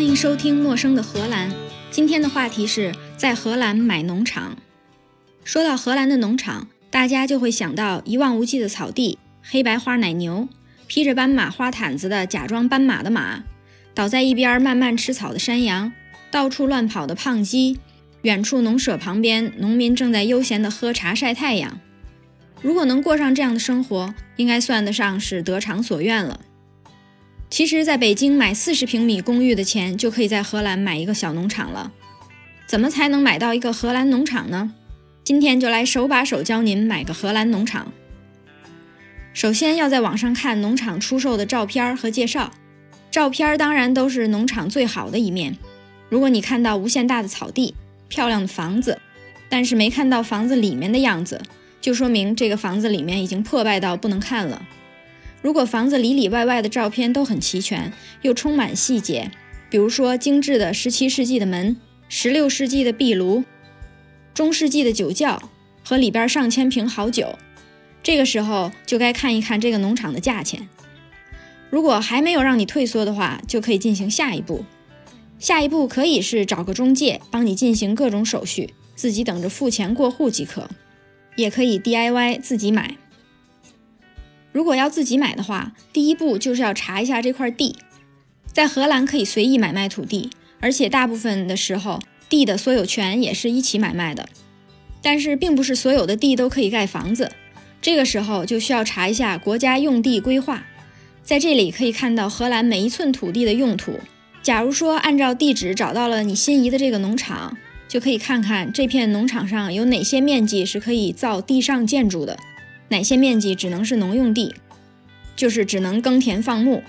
欢迎收听《陌生的荷兰》。今天的话题是在荷兰买农场。说到荷兰的农场，大家就会想到一望无际的草地、黑白花奶牛、披着斑马花毯子的假装斑马的马、倒在一边慢慢吃草的山羊、到处乱跑的胖鸡。远处农舍旁边，农民正在悠闲地喝茶晒太阳。如果能过上这样的生活，应该算得上是得偿所愿了。其实，在北京买四十平米公寓的钱，就可以在荷兰买一个小农场了。怎么才能买到一个荷兰农场呢？今天就来手把手教您买个荷兰农场。首先要在网上看农场出售的照片和介绍，照片当然都是农场最好的一面。如果你看到无限大的草地，漂亮的房子，但是没看到房子里面的样子，就说明这个房子里面已经破败到不能看了。如果房子里里外外的照片都很齐全，又充满细节，比如说精致的17世纪的门、16世纪的壁炉、中世纪的酒窖和里边上千瓶好酒，这个时候就该看一看这个农场的价钱。如果还没有让你退缩的话，就可以进行下一步。下一步可以是找个中介帮你进行各种手续，自己等着付钱过户即可；也可以 DIY 自己买。如果要自己买的话，第一步就是要查一下这块地。在荷兰可以随意买卖土地，而且大部分的时候地的所有权也是一起买卖的。但是并不是所有的地都可以盖房子，这个时候就需要查一下国家用地规划。在这里可以看到荷兰每一寸土地的用途。假如说按照地址找到了你心仪的这个农场，就可以看看这片农场上有哪些面积是可以造地上建筑的，哪些面积只能是农用地，就是只能耕田放牧；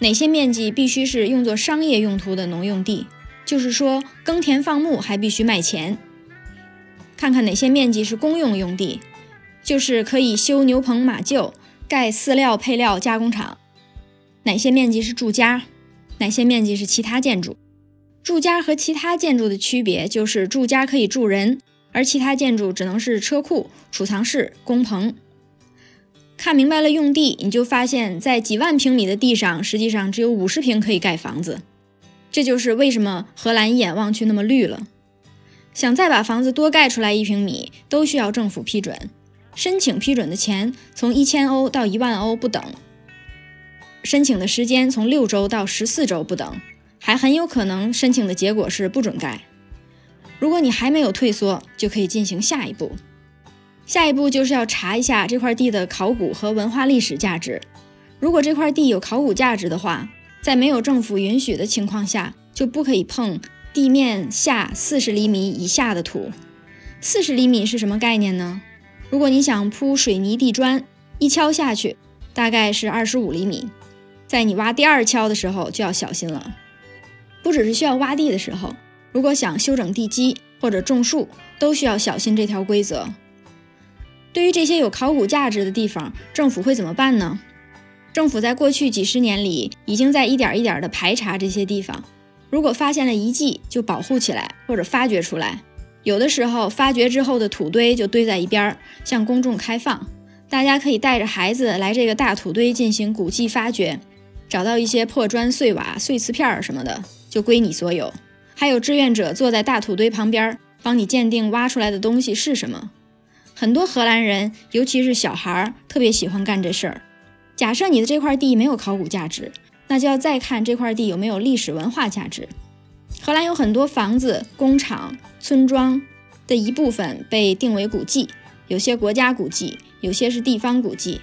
哪些面积必须是用作商业用途的农用地，就是说耕田放牧还必须卖钱。看看哪些面积是公用用地，就是可以修牛棚马厩、盖饲料配料加工厂；哪些面积是住家。哪些面积是其他建筑？住家和其他建筑的区别就是，住家可以住人，而其他建筑只能是车库、储藏室、工棚。看明白了用地，你就发现，在几万平米的地上，实际上只有五十平可以盖房子。这就是为什么荷兰一眼望去那么绿了。想再把房子多盖出来一平米，都需要政府批准。申请批准的钱从一千欧到一万欧不等。申请的时间从六周到十四周不等，还很有可能申请的结果是不准盖。如果你还没有退缩，就可以进行下一步。下一步就是要查一下这块地的考古和文化历史价值。如果这块地有考古价值的话，在没有政府允许的情况下，就不可以碰地面下四十厘米以下的土。四十厘米是什么概念呢？如果你想铺水泥地砖，一敲下去大概是二十五厘米。在你挖第二锹的时候就要小心了，不只是需要挖地的时候，如果想修整地基或者种树，都需要小心这条规则。对于这些有考古价值的地方，政府会怎么办呢？政府在过去几十年里，已经在一点一点地排查这些地方。如果发现了遗迹，就保护起来或者发掘出来。有的时候，发掘之后的土堆就堆在一边，向公众开放，大家可以带着孩子来这个大土堆进行古迹发掘。找到一些破砖碎瓦、碎瓷片什么的，就归你所有。还有志愿者坐在大土堆旁边，帮你鉴定挖出来的东西是什么。很多荷兰人，尤其是小孩儿，特别喜欢干这事儿。假设你的这块地没有考古价值，那就要再看这块地有没有历史文化价值。荷兰有很多房子、工厂、村庄的一部分被定为古迹，有些国家古迹，有些是地方古迹。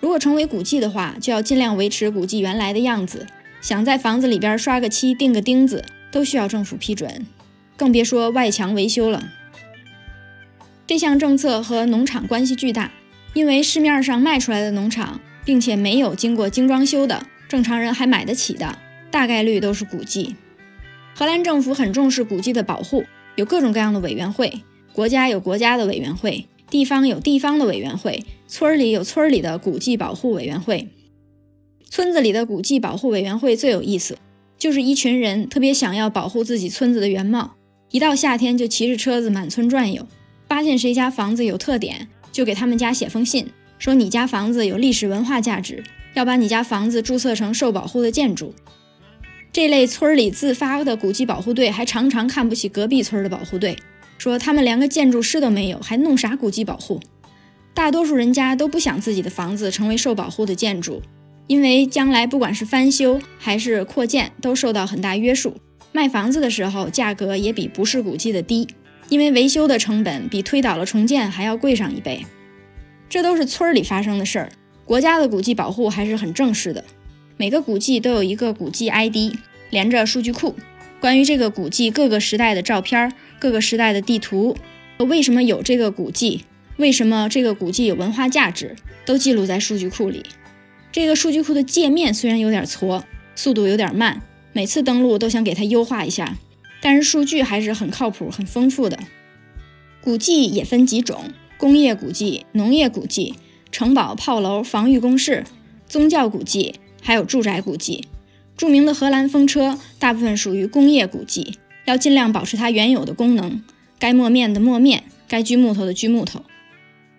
如果成为古迹的话，就要尽量维持古迹原来的样子。想在房子里边刷个漆、钉个钉子，都需要政府批准，更别说外墙维修了。这项政策和农场关系巨大，因为市面上卖出来的农场，并且没有经过精装修的，正常人还买得起的，大概率都是古迹。荷兰政府很重视古迹的保护，有各种各样的委员会，国家有国家的委员会。地方有地方的委员会，村里有村里的古迹保护委员会。村子里的古迹保护委员会最有意思，就是一群人特别想要保护自己村子的原貌，一到夏天就骑着车子满村转悠，发现谁家房子有特点，就给他们家写封信，说你家房子有历史文化价值，要把你家房子注册成受保护的建筑。这类村里自发的古迹保护队还常常看不起隔壁村的保护队，说他们连个建筑师都没有，还弄啥古迹保护？大多数人家都不想自己的房子成为受保护的建筑，因为将来不管是翻修还是扩建，都受到很大约束。卖房子的时候，价格也比不是古迹的低，因为维修的成本比推倒了重建还要贵上一倍。这都是村里发生的事儿，国家的古迹保护还是很正式的。每个古迹都有一个古迹 ID，连着数据库，关于这个古迹各个时代的照片、各个时代的地图为什么有这个古迹，为什么这个古迹有文化价值，都记录在数据库里。这个数据库的界面虽然有点挫，速度有点慢。每次登录都想给它优化一下，但是数据还是很靠谱、很丰富的。古迹也分几种：工业古迹、农业古迹、城堡、炮楼、防御工事、宗教古迹，还有住宅古迹。著名的荷兰风车大部分属于工业古迹，要尽量保持它原有的功能，该磨面的磨面，该锯木头的锯木头。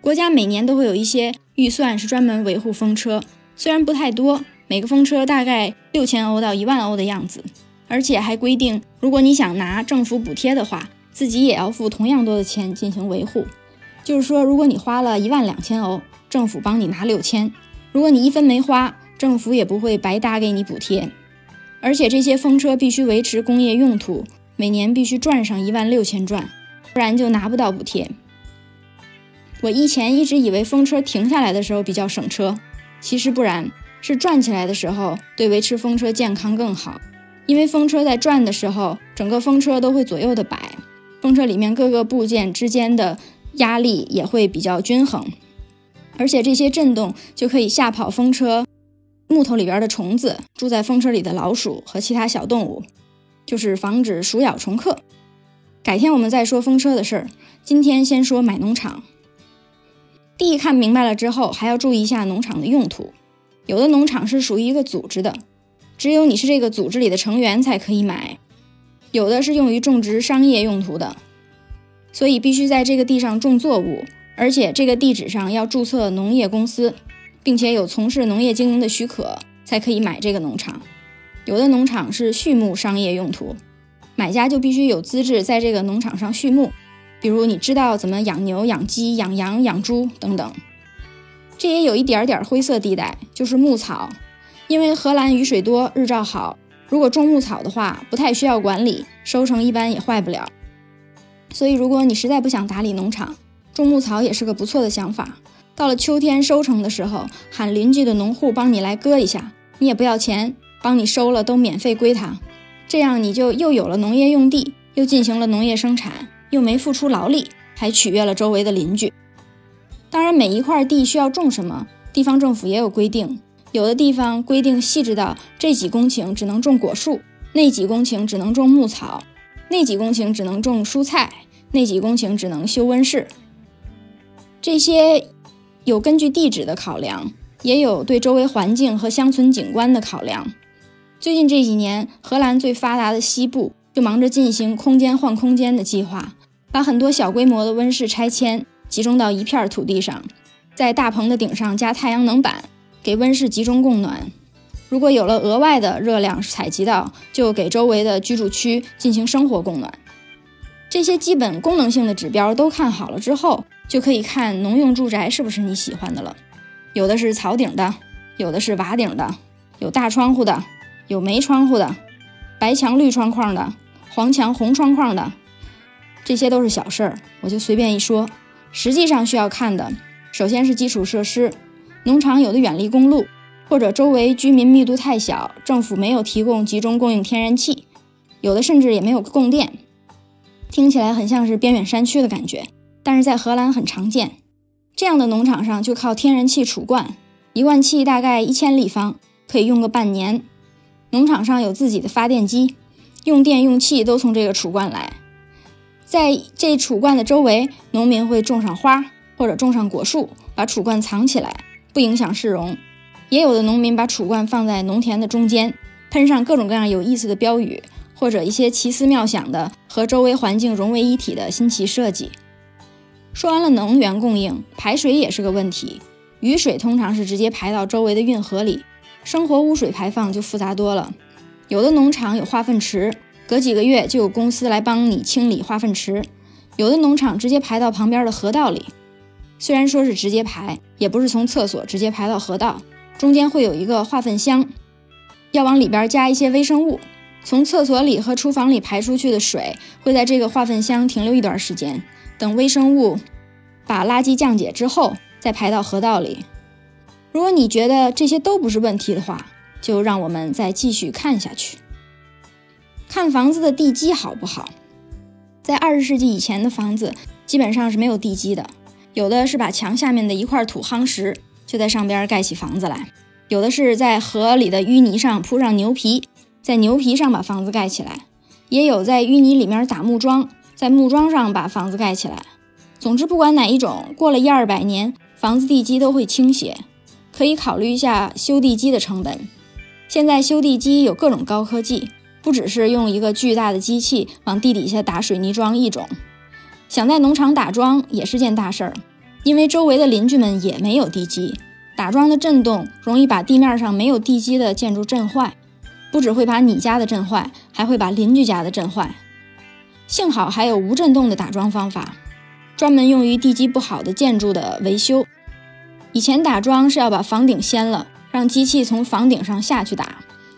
国家每年都会有一些预算是专门维护风车，虽然不太多。每个风车大概六千欧到一万欧的样子，而且还规定，如果你想拿政府补贴的话，自己也要付同样多的钱进行维护。就是说，如果你花了一万两千欧，政府帮你拿六千；如果你一分没花，政府也不会白搭给你补贴。而且这些风车必须维持工业用途，每年必须转上一万六千转，不然就拿不到补贴。我以前一直以为风车停下来的时候比较省车，其实不然。是转起来的时候，对维持风车健康更好，因为风车在转的时候，整个风车都会左右的摆，风车里面各个部件之间的压力也会比较均衡，而且这些震动就可以吓跑风车木头里边的虫子，住在风车里的老鼠和其他小动物，就是防止鼠咬虫克。改天我们再说风车的事儿，今天先说买农场。地看明白了之后，还要注意一下农场的用途。有的农场是属于一个组织的，只有你是这个组织里的成员才可以买；有的是用于种植商业用途的，所以必须在这个地上种作物，而且这个地址上要注册农业公司，并且有从事农业经营的许可才可以买这个农场。有的农场是畜牧商业用途，买家就必须有资质在这个农场上畜牧，比如你知道怎么养牛、养鸡、养羊、养猪等等。这也有一点点灰色地带，就是牧草，因为荷兰雨水多，日照好，如果种牧草的话，不太需要管理，收成一般也坏不了。所以，如果你实在不想打理农场，种牧草也是个不错的想法。到了秋天收成的时候，喊邻居的农户帮你来割一下，你也不要钱，帮你收了都免费归他。这样你就又有了农业用地，又进行了农业生产，又没付出劳力，还取悦了周围的邻居。当然，每一块地需要种什么，地方政府也有规定。有的地方规定细致到这几公顷只能种果树，那几公顷只能种牧草，那几公顷只能种蔬菜，那几公顷只能修温室。这些有根据地址的考量，也有对周围环境和乡村景观的考量。最近这几年，荷兰最发达的西部就忙着进行空间换空间的计划，把很多小规模的温室拆迁。集中到一片土地上，在大棚的顶上加太阳能板，给温室集中供暖。如果有了额外的热量采集到，就给周围的居住区进行生活供暖。这些基本功能性的指标都看好了之后，就可以看农用住宅是不是你喜欢的了。有的是草顶的，有的是瓦顶的，有大窗户的，有没窗户的，白墙绿窗框的，黄墙红窗框的，这些都是小事儿，我就随便一说。实际上需要看的，首先是基础设施。农场有的远离公路，或者周围居民密度太小，政府没有提供集中供应天然气，有的甚至也没有供电。听起来很像是边远山区的感觉，但是在荷兰很常见。这样的农场上就靠天然气储罐，一罐气大概一千立方，可以用个半年。农场上有自己的发电机，用电用气都从这个储罐来。在这储罐的周围，农民会种上花或者种上果树，把储罐藏起来，不影响市容。也有的农民把储罐放在农田的中间，喷上各种各样有意思的标语，或者一些奇思妙想的和周围环境融为一体的新奇设计。说完了能源供应，排水也是个问题。雨水通常是直接排到周围的运河里，生活污水排放就复杂多了。有的农场有化粪池，隔几个月就有公司来帮你清理化粪池；有的农场直接排到旁边的河道里。虽然说是直接排，也不是从厕所直接排到河道，中间会有一个化粪箱，要往里边加一些微生物。从厕所里和厨房里排出去的水会在这个化粪箱停留一段时间，等微生物把垃圾降解之后，再排到河道里。如果你觉得这些都不是问题的话，就让我们再继续看下去。看房子的地基好不好？在二十世纪以前的房子基本上是没有地基的。有的是把墙下面的一块土夯实，就在上边盖起房子来；有的是在河里的淤泥上铺上牛皮，在牛皮上把房子盖起来；也有在淤泥里面打木桩，在木桩上把房子盖起来。总之，不管哪一种，过了一二百年，房子地基都会倾斜，可以考虑一下修地基的成本。现在修地基有各种高科技，不只是用一个巨大的机器往地底下打水泥桩一种。想在农场打桩也是件大事儿，因为周围的邻居们也没有地基，打桩的震动容易把地面上没有地基的建筑震坏，不只会把你家的震坏，还会把邻居家的震坏。幸好还有无震动的打桩方法，专门用于地基不好的建筑的维修。以前打桩是要把房顶掀了，让机器从房顶上下去打，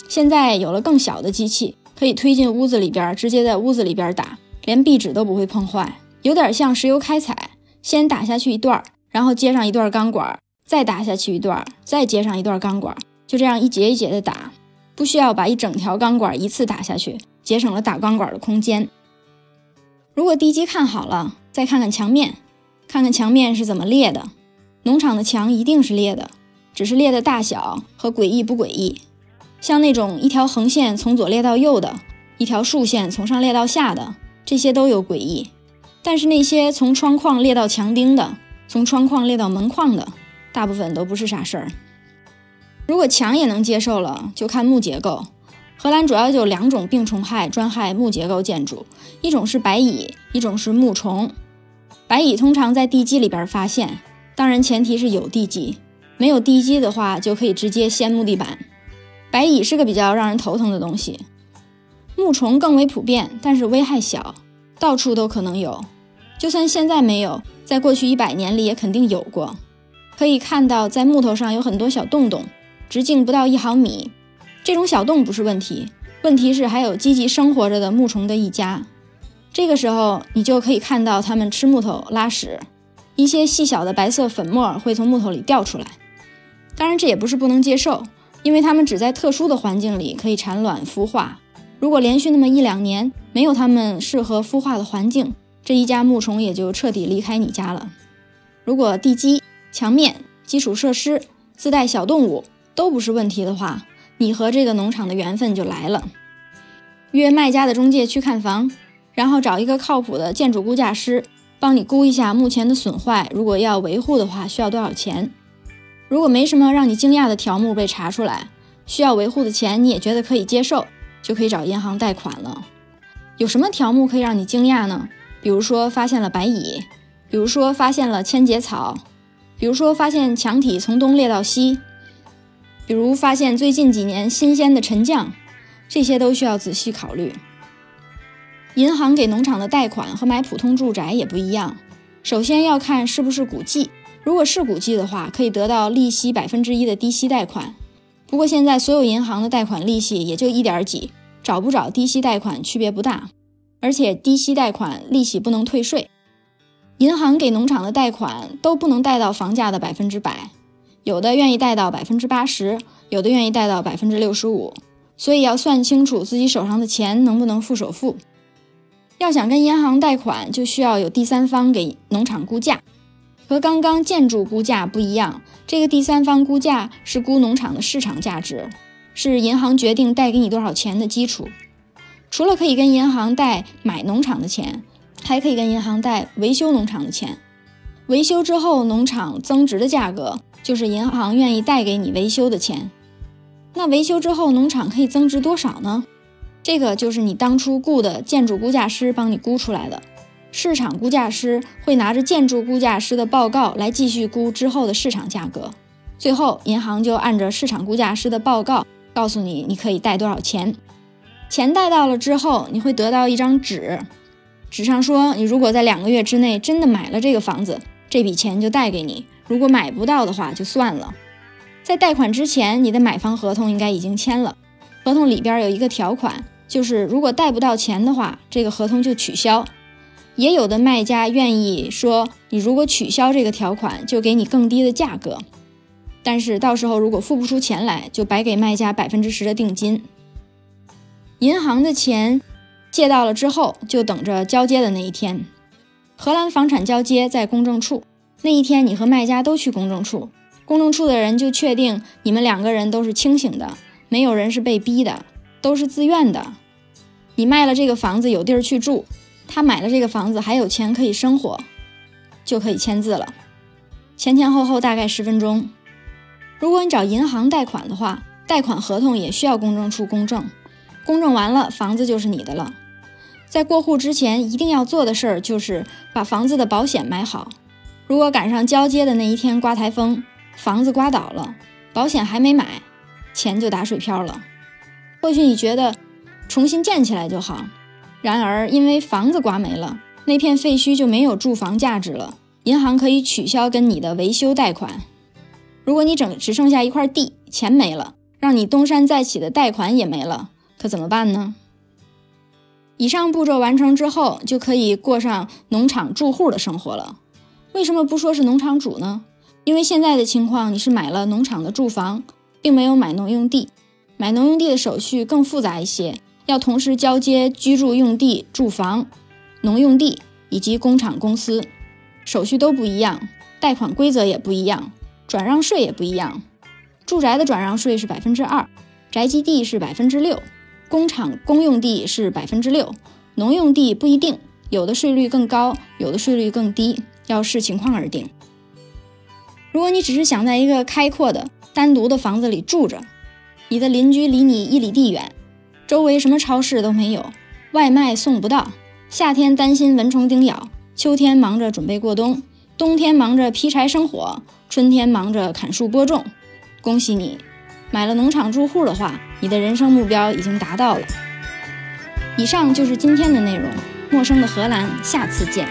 现在有了更小的机器，可以推进屋子里边，直接在屋子里边打，连壁纸都不会碰坏。有点像石油开采，先打下去一段，然后接上一段钢管，再打下去一段，再接上一段钢管，就这样一节一节的打，不需要把一整条钢管一次打下去，节省了打钢管的空间。如果地基看好了，再看看墙面，看看墙面是怎么裂的。农场的墙一定是裂的，只是裂的大小和诡异不诡异。像那种一条横线从左裂到右的，一条竖线从上裂到下的，这些都有诡异。但是那些从窗框裂到墙钉的，从窗框裂到门框的，大部分都不是啥事儿。如果墙也能接受了，就看木结构。荷兰主要有两种病虫害专害木结构建筑，一种是白蚁，一种是木虫。白蚁通常在地基里边发现，当然前提是有地基。没有地基的话，就可以直接掀木地板。白蚁是个比较让人头疼的东西。木虫更为普遍，但是危害小。到处都可能有，就算现在没有，在过去一百年里也肯定有过。可以看到，在木头上有很多小洞洞，直径不到一毫米。这种小洞不是问题，问题是还有积极生活着的木虫的一家。这个时候，你就可以看到它们吃木头、拉屎，一些细小的白色粉末会从木头里掉出来。当然，这也不是不能接受，因为它们只在特殊的环境里可以产卵孵化。如果连续那么一两年没有它们适合孵化的环境，这一家牧虫也就彻底离开你家了。如果地基、墙面、基础设施自带小动物都不是问题的话，你和这个农场的缘分就来了。约卖家的中介去看房，然后找一个靠谱的建筑估价师帮你估一下目前的损坏，如果要维护的话需要多少钱。如果没什么让你惊讶的条目被查出来，需要维护的钱你也觉得可以接受。就可以找银行贷款了。有什么条目可以让你惊讶呢？比如说发现了白蚁，比如说发现了千节草，比如说发现墙体从东裂到西，比如发现最近几年新鲜的沉降，这些都需要仔细考虑。银行给农场的贷款和买普通住宅也不一样。首先要看是不是古迹，如果是古迹的话，可以得到利息百分之一的低息贷款。不过现在所有银行的贷款利息也就一点几，找不找低息贷款区别不大，而且低息贷款利息不能退税。银行给农场的贷款都不能贷到房价的百分之百，有的愿意贷到百分之八十，有的愿意贷到百分之六十五，所以要算清楚自己手上的钱能不能付首付。要想跟银行贷款，就需要有第三方给农场估价。和刚刚建筑估价不一样，这个第三方估价是估农场的市场价值，是银行决定贷给你多少钱的基础。除了可以跟银行贷买农场的钱，还可以跟银行贷维修农场的钱。维修之后农场增值的价格，就是银行愿意贷给你维修的钱。那维修之后农场可以增值多少呢？这个就是你当初雇的建筑估价师帮你估出来的。市场估价师会拿着建筑估价师的报告来继续估之后的市场价格，最后银行就按着市场估价师的报告告诉你你可以贷多少钱。钱贷到了之后，你会得到一张纸，纸上说你如果在两个月之内真的买了这个房子，这笔钱就贷给你；如果买不到的话，就算了。在贷款之前，你的买房合同应该已经签了，合同里边有一个条款，就是如果贷不到钱的话，这个合同就取消。也有的卖家愿意说，你如果取消这个条款，就给你更低的价格。但是到时候如果付不出钱来，就白给卖家百分之十的定金。银行的钱借到了之后，就等着交接的那一天。荷兰房产交接在公证处，那一天你和卖家都去公证处，公证处的人就确定你们两个人都是清醒的，没有人是被逼的，都是自愿的。你卖了这个房子有地儿去住，他买了这个房子还有钱可以生活，就可以签字了。前前后后大概十分钟。如果你找银行贷款的话，贷款合同也需要公证处公证。公证完了，房子就是你的了。在过户之前，一定要做的事儿就是把房子的保险买好。如果赶上交接的那一天刮台风，房子刮倒了，保险还没买，钱就打水漂了。或许你觉得重新建起来就好，然而因为房子刮没了，那片废墟就没有住房价值了，银行可以取消跟你的维修贷款。如果你整只剩下一块地，钱没了，让你东山再起的贷款也没了。可怎么办呢？以上步骤完成之后，就可以过上农场住户的生活了。为什么不说是农场主呢？因为现在的情况，你是买了农场的住房，并没有买农用地。买农用地的手续更复杂一些，要同时交接居住用地、住房、农用地以及工厂公司，手续都不一样，贷款规则也不一样，转让税也不一样。住宅的转让税是百分之二，宅基地是百分之六。工厂公用地是百分之六，农用地不一定，有的税率更高，有的税率更低，要视情况而定。如果你只是想在一个开阔的单独的房子里住着，你的邻居离你一里地远，周围什么超市都没有，外卖送不到，夏天担心蚊虫叮咬，秋天忙着准备过冬，冬天忙着劈柴生火，春天忙着砍树播种，恭喜你！买了农场住户的话，你的人生目标已经达到了。以上就是今天的内容，陌生的荷兰，下次见。